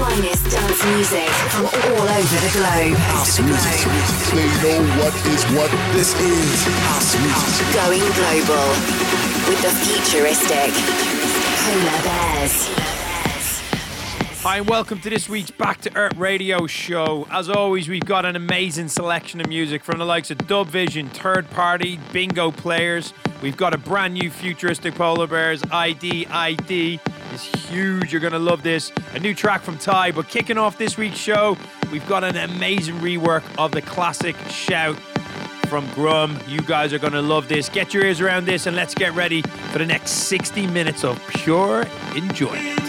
finest dance music from all over the globe. They know what is what. This is house music. Going global with the futuristic Polar Bears. Hi, and welcome to this week's Back to Earth radio show. As always, we've got an amazing selection of music from the likes of Dub Vision, Third Party, Bingo Players. We've got a brand new futuristic Polar Bears, ID ID. It's huge, you're going to love this. A new track from Tai, but kicking off this week's show, we've got an amazing rework of the classic Shout from Grum. You guys are going to love this. Get your ears around this and let's get ready for the next 60 minutes of pure enjoyment.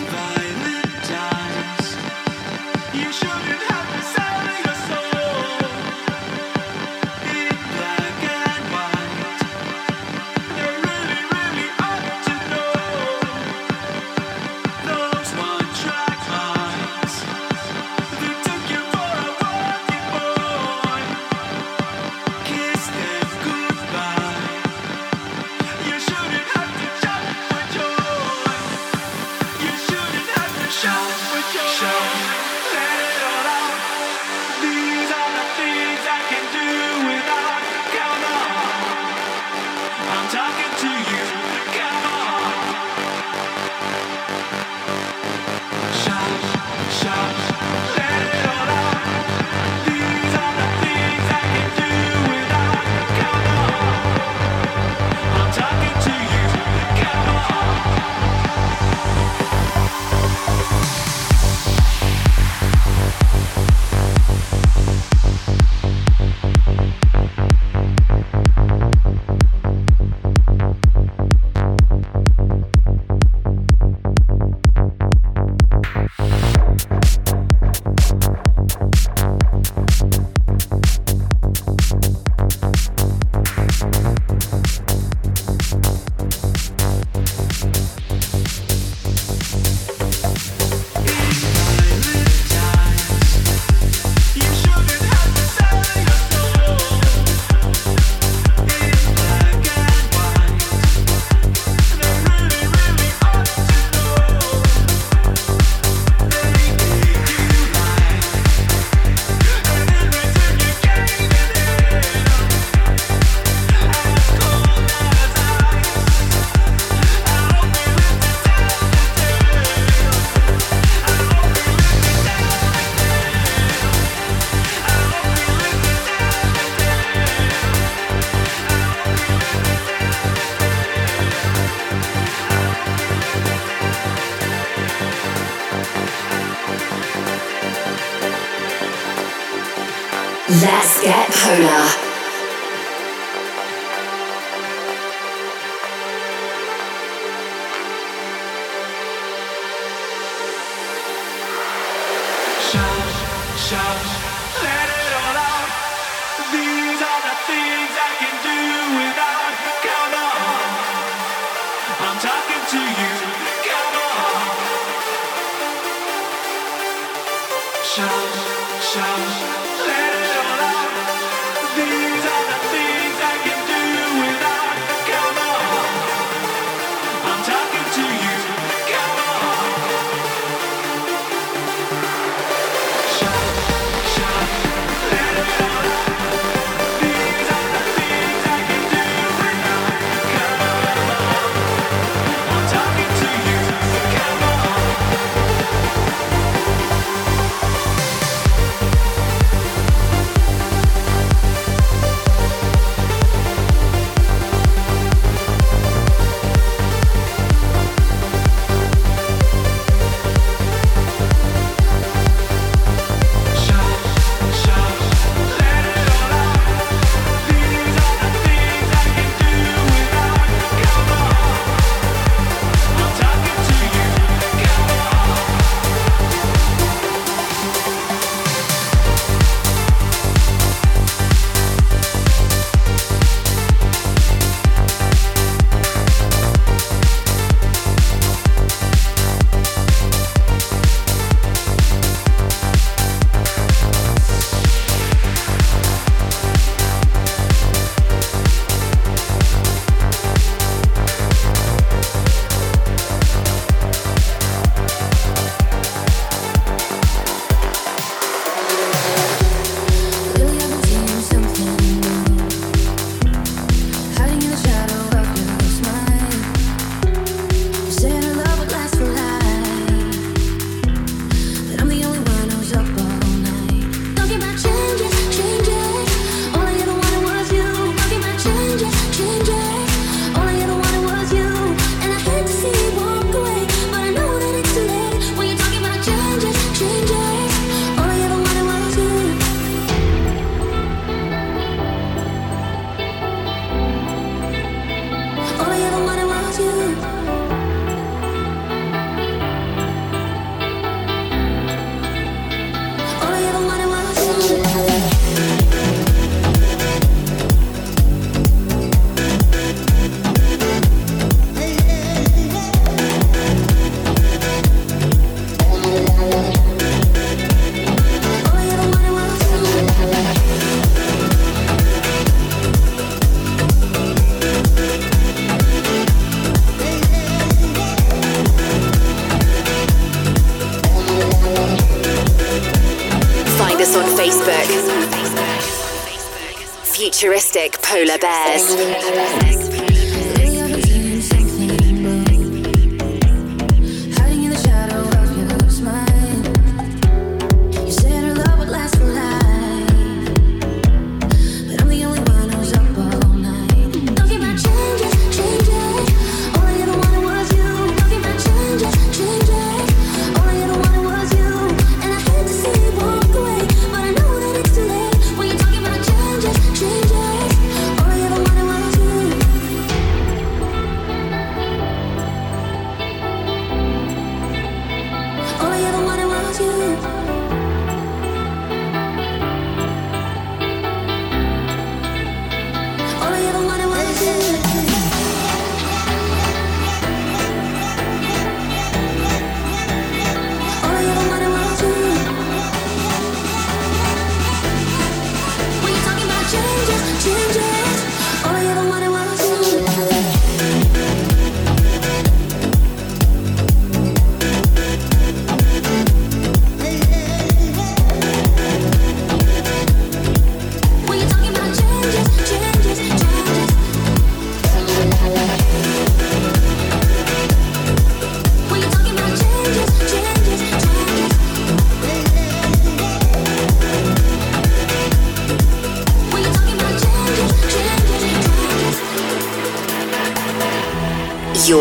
Solar Bass.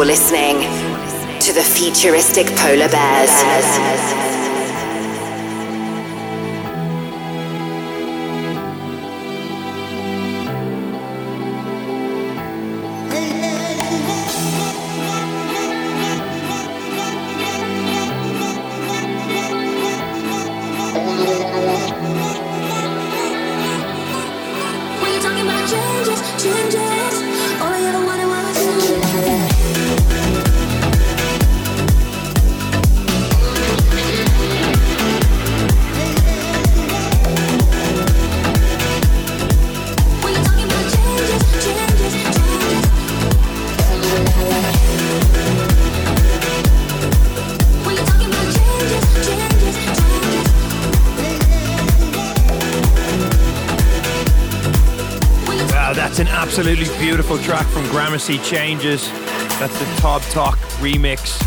You're listening to the futuristic polar bears. Gramercy Changes. That's the Top Talk remix.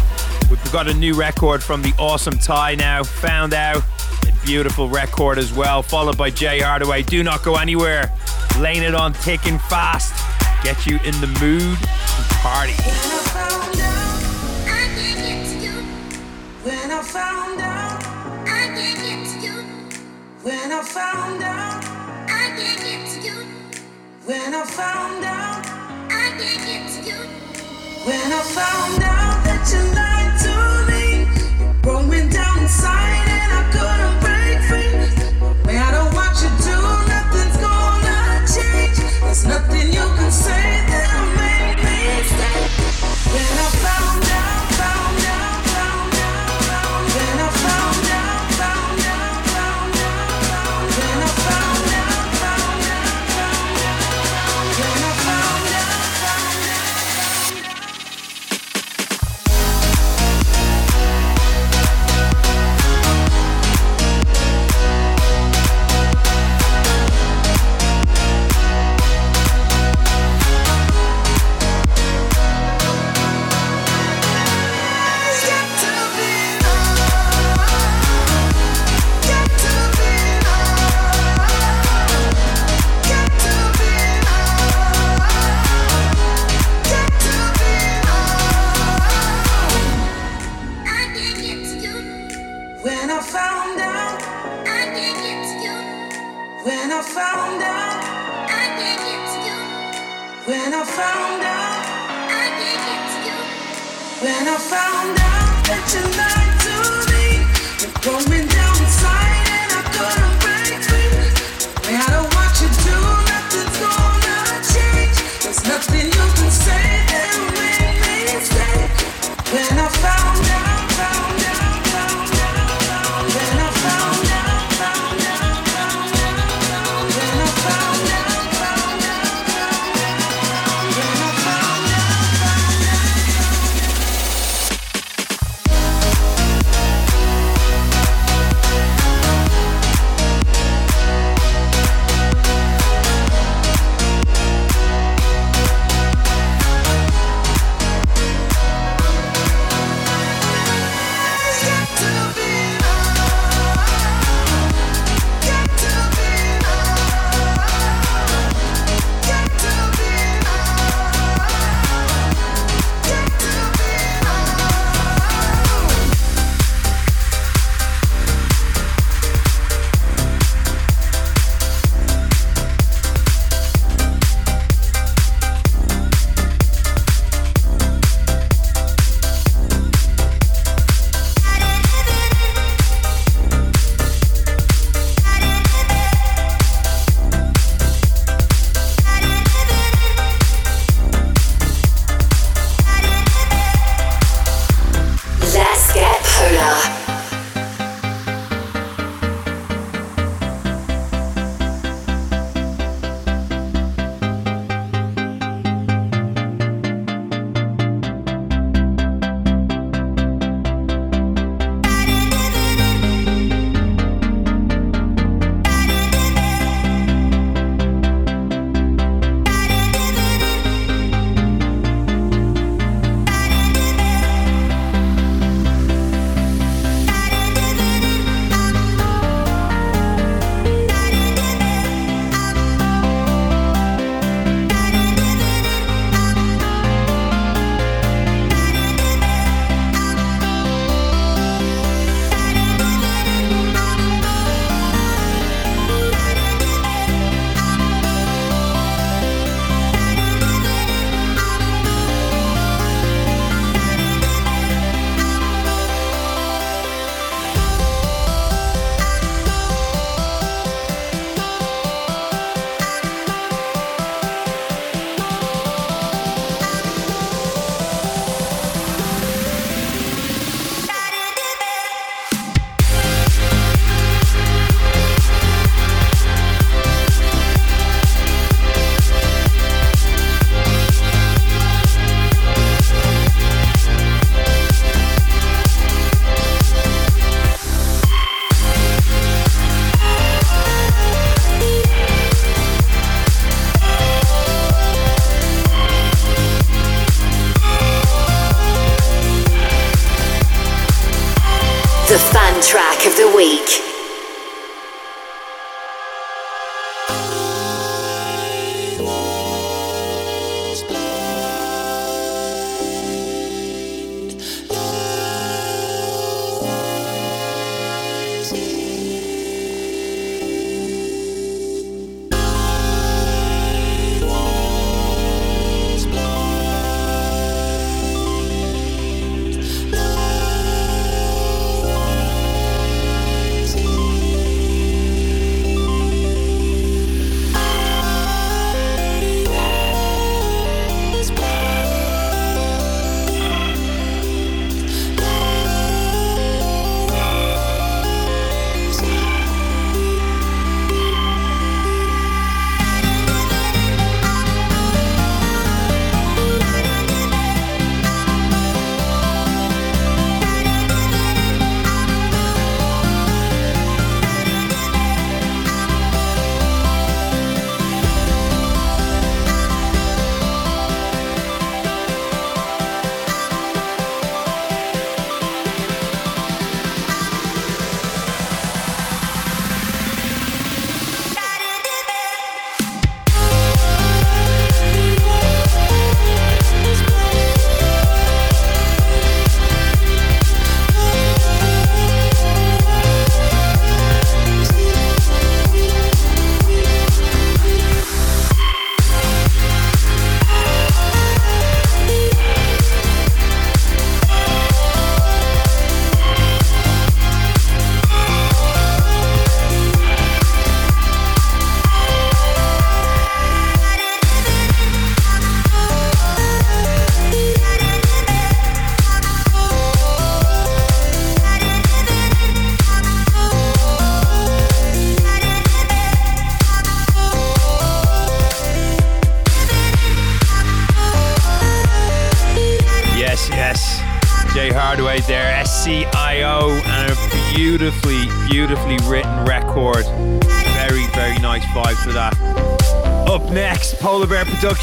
We've got a new record from the awesome Tai now, Found Out. A beautiful record as well, followed by Jay Hardway. Do not go anywhere. Laying it on thick fast. Get you in the mood to party. When I found out, I gave it to you. When I found out, I gave it to you. When I found out. And I found out that you know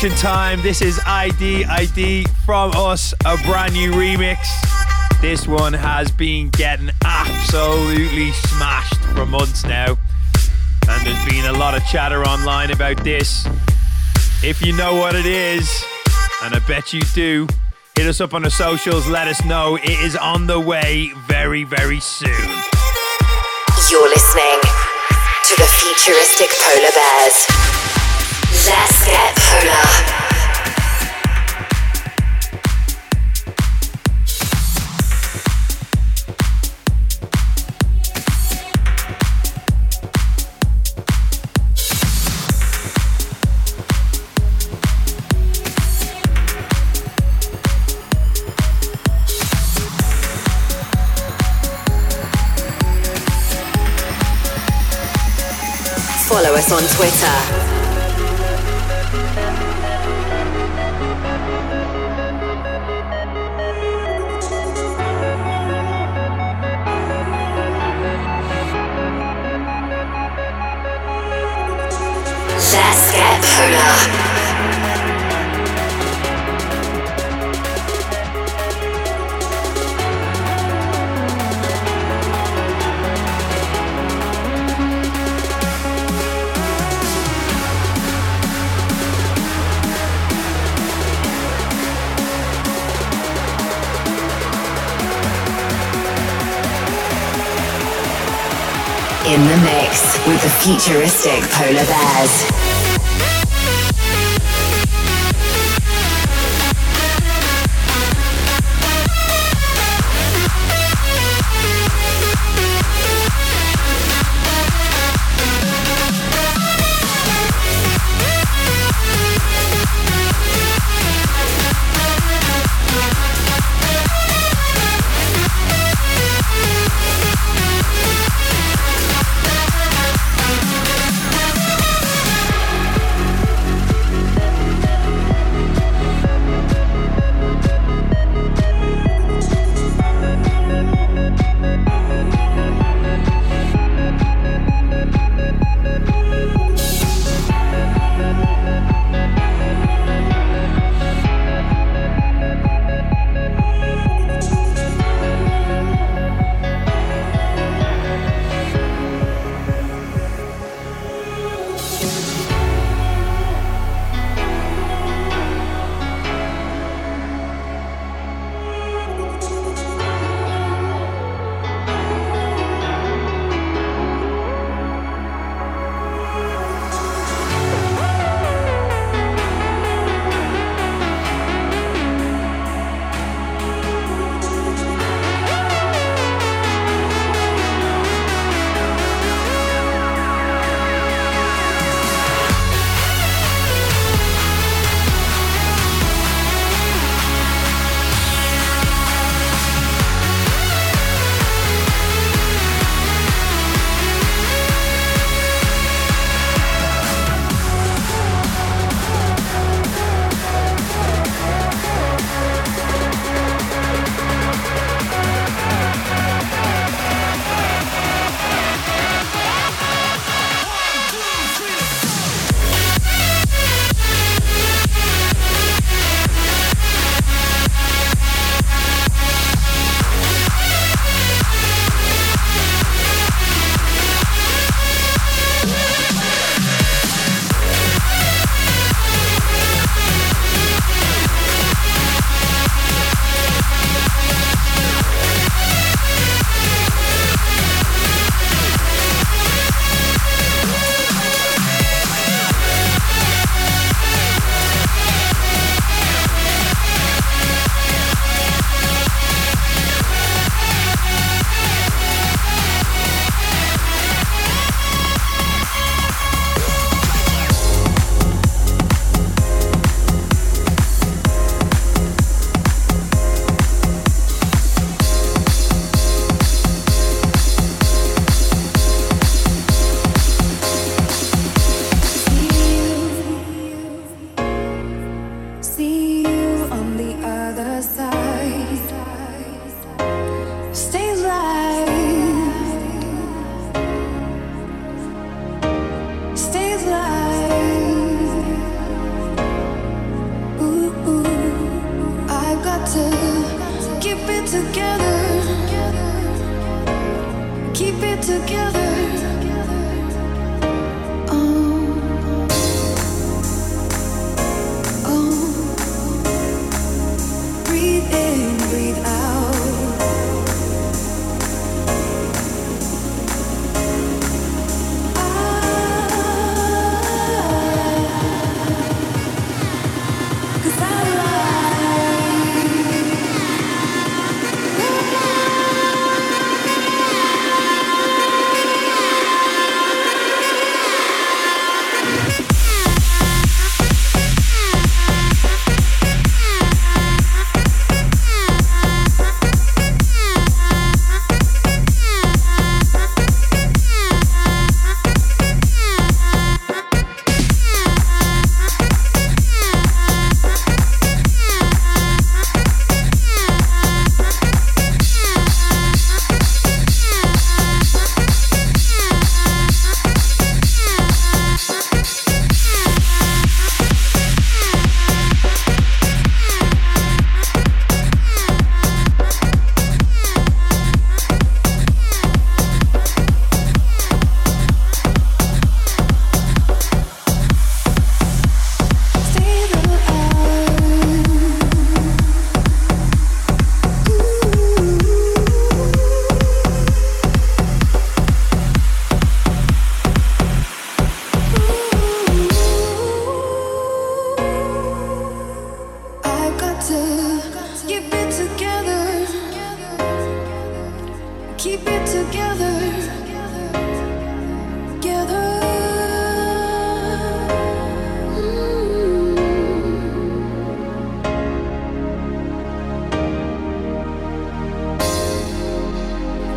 production time. This is ID ID from us, a brand new remix. This one has been getting absolutely smashed for months now. And there's been a lot of chatter online about this. If you know what it is, and I bet you do, hit us up on the socials, let us know. It is on the way very, very soon. You're listening to the futuristic polar bears. Follow us on Twitter In the mix with the futuristic polar bears. keep it together.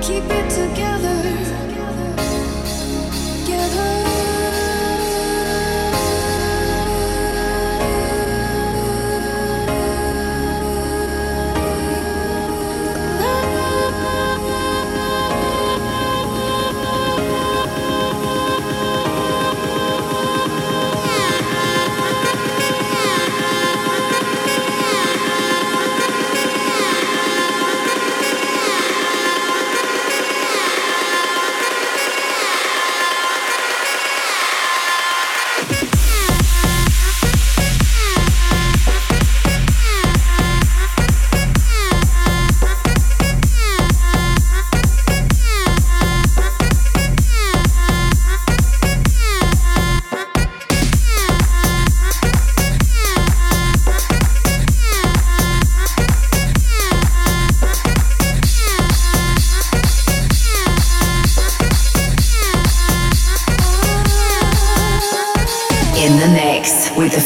keep it together.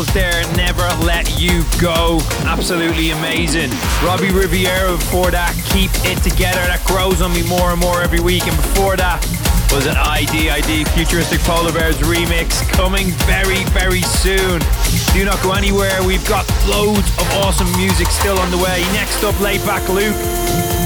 Skills there, Never Let You Go. Absolutely amazing. Robbie Rivera before that, Keep It Together. That grows on me more and more every week. And before that was an IDID Futuristic Polar Bears remix coming very, very soon. Do not go anywhere. We've got loads of awesome music still on the way. Next up, Laidback Luke.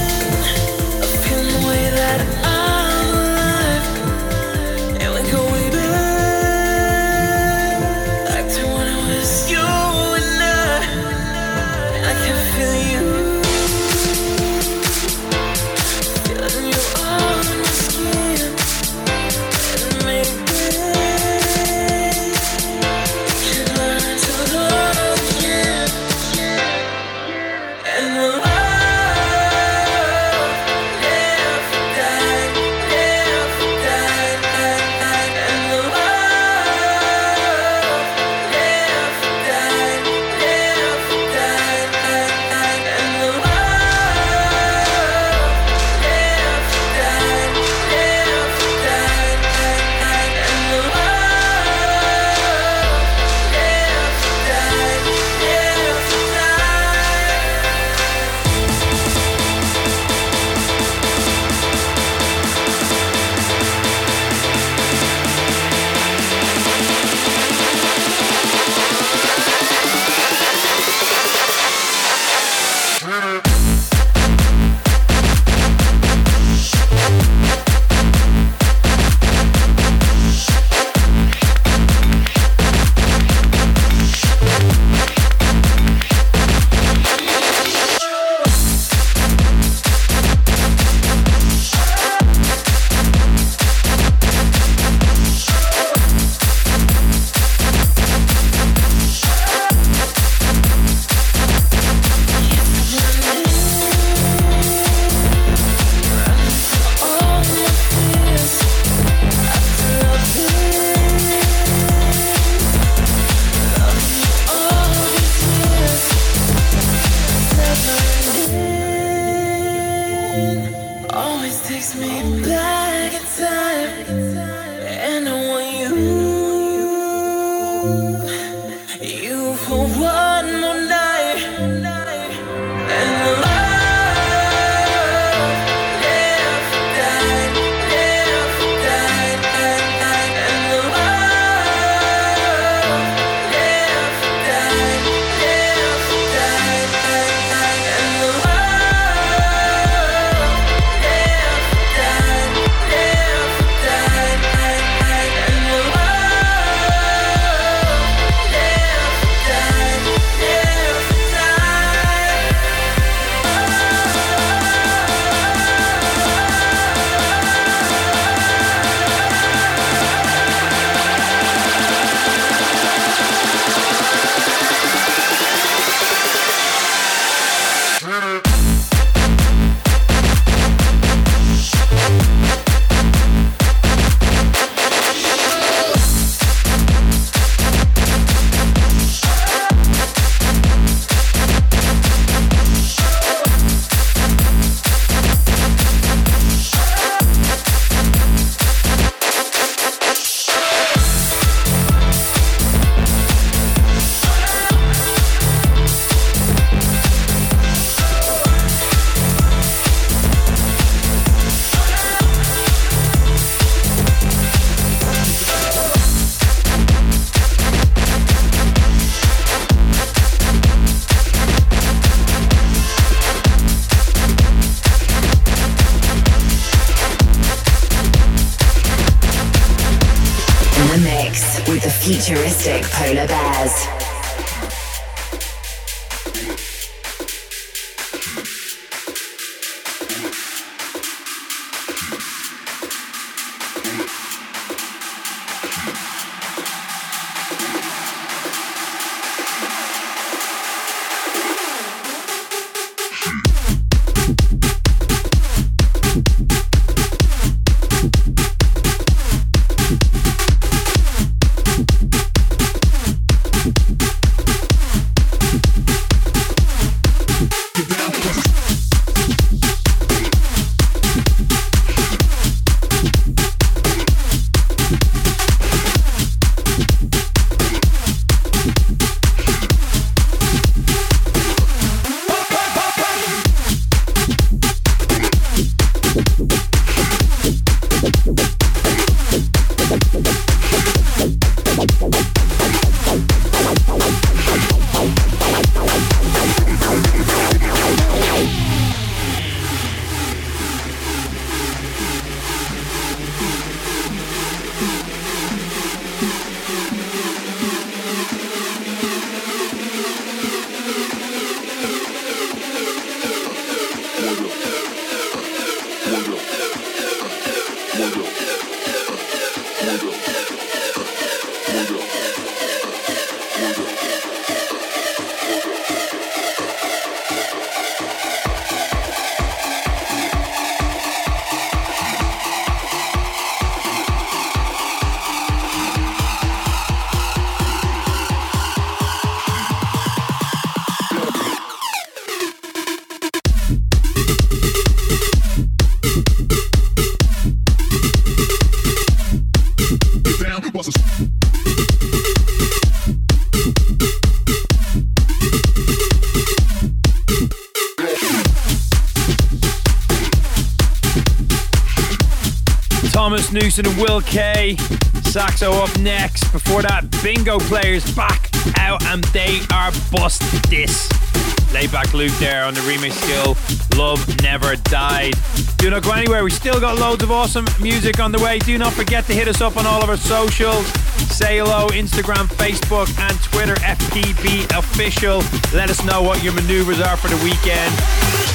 And Will K. Saxo up next. Before that, Bingo Players back out and they are bust this. Laidback Luke there on the remix skill. Love Never Died. Do not go anywhere. We still got loads of awesome music on the way. Do not forget to hit us up on all of our socials. Say hello, Instagram, Facebook, and Twitter, FPB Official. Let us know what your maneuvers are for the weekend.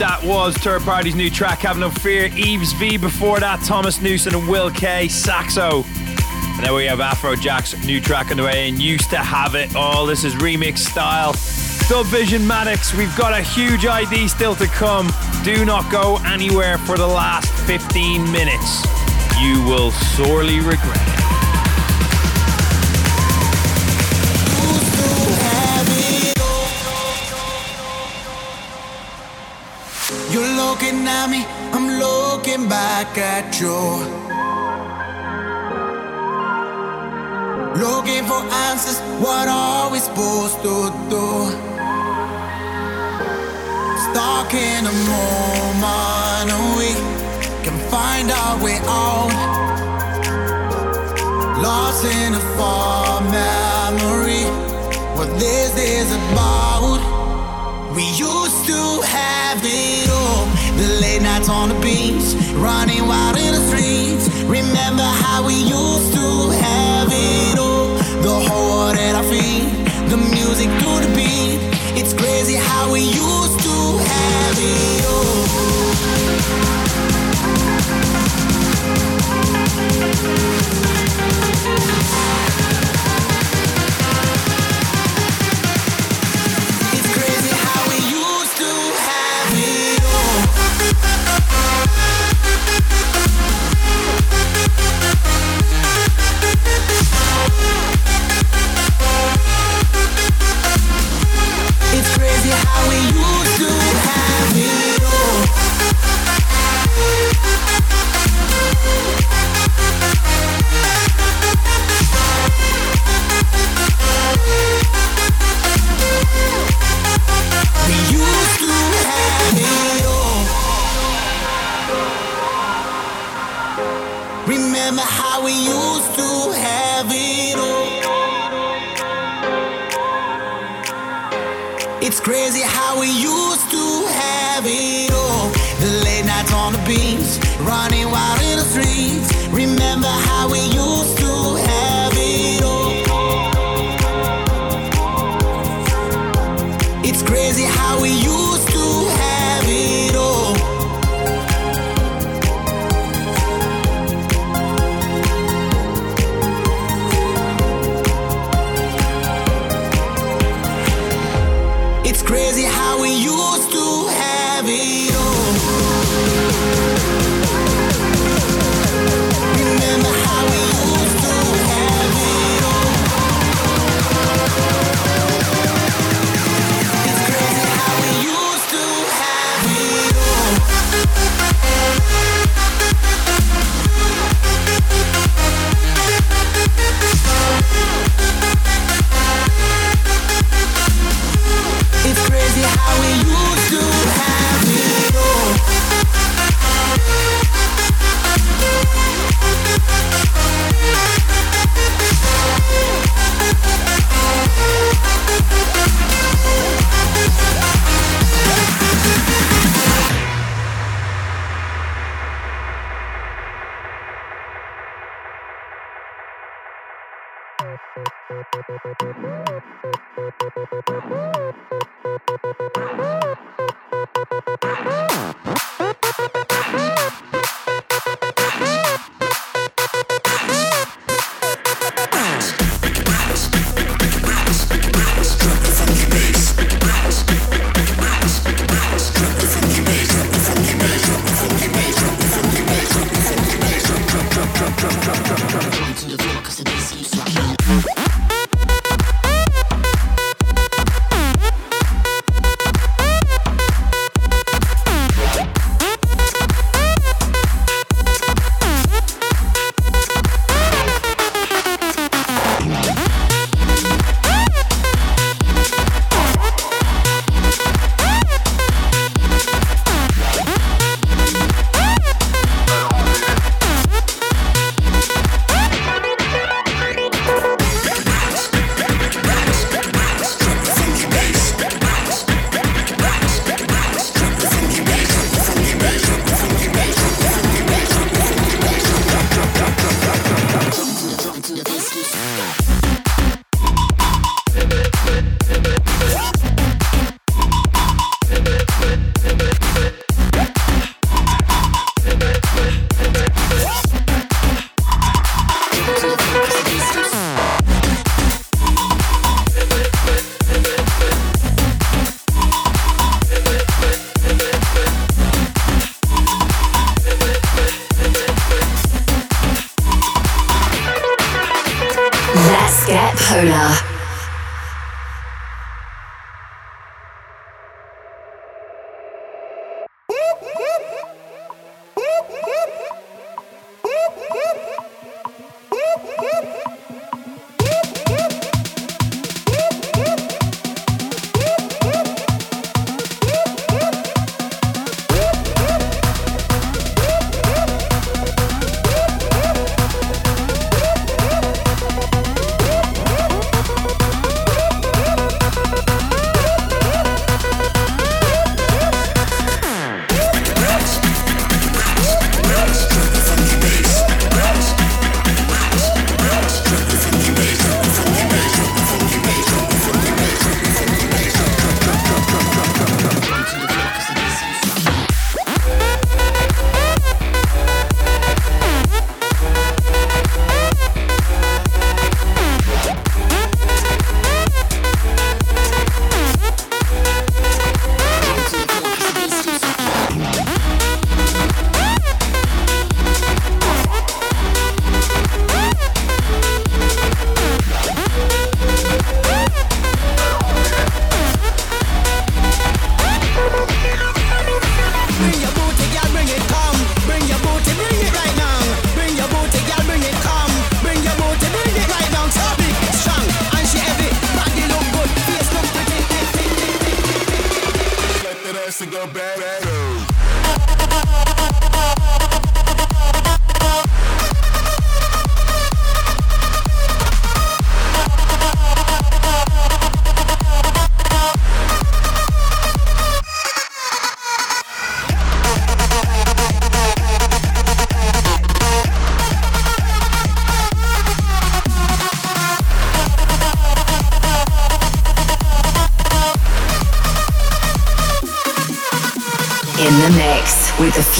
That was Third Party's new track, Have No Fear. Yves V before that, Thomas Newson and Will K, Saxo. And then we have Afrojack's new track on the way and Used to Have It All. This is remix style. Dub Vision Maddix, we've got a huge ID still to come. Do not go anywhere for the last 15 minutes. You will sorely regret it. Looking at me, I'm looking back at you. Looking for answers, what are we supposed to do? Stuck in a moment, we can find our way out. Lost in a far memory, what this is about. We used on the beach, running wild in the streets. Remember how we used to running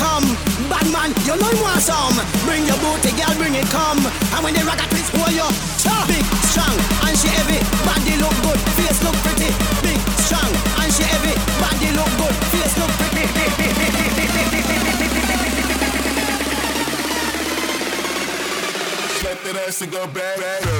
come. Bad man, you know you want some. Bring your booty, girl, bring it come. And when they rock at twist, hold your chop. Big, strong, and she heavy. Body look good, face look pretty. Big, strong, and she heavy. Body look good, face look pretty. Let that ass go back. back.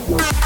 Show and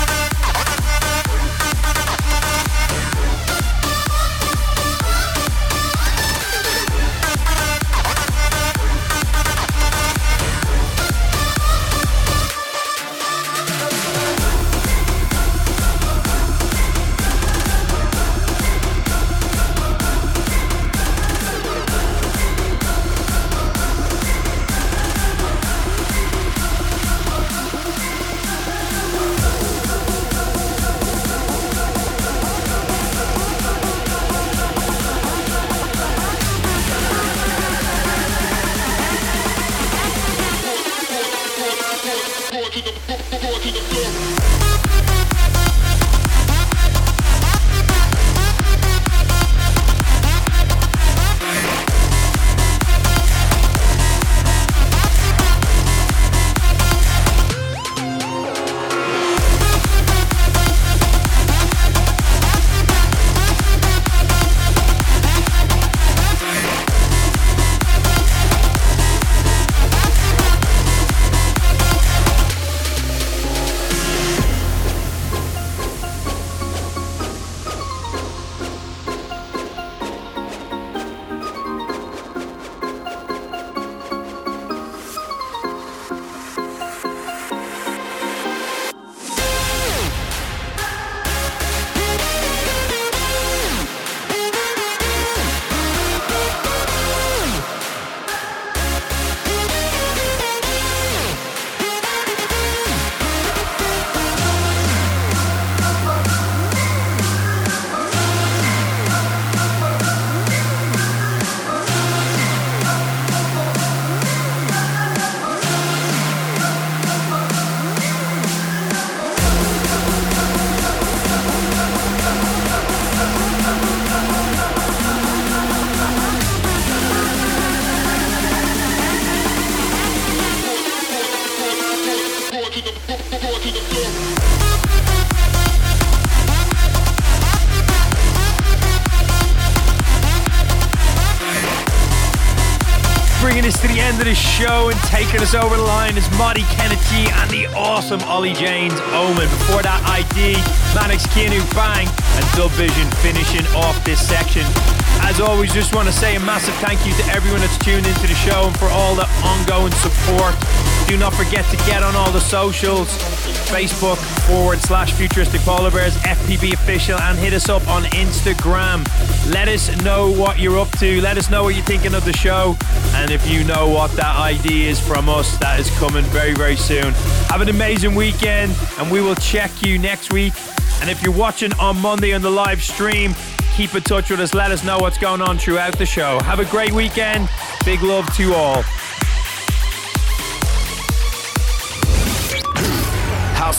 taking us over the line is Moti Kennedy and the awesome Olly James Omen. Before that, ID, Maddix Kevu Bang, and Dubvision finishing off this section. As always, just want to say a massive thank you to everyone that's tuned into the show and for all the ongoing support. Do not forget to get on all the socials Facebook forward slash futuristic polar bears, FPB official, and hit us up on Instagram. Let us know what you're up to. Let us know what you're thinking of the show. And if you know what that idea is from us, that is coming very, very soon. Have an amazing weekend, and we will check you next week. And if you're watching on Monday on the live stream, keep in touch with us. Let us know what's going on throughout the show. Have a great weekend. Big love to all.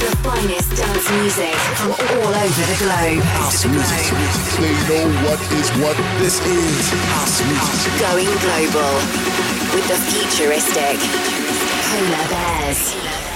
the finest dance music from all over the globe. House music. So know what is what this is. House music. Going global with the futuristic Polar Bears.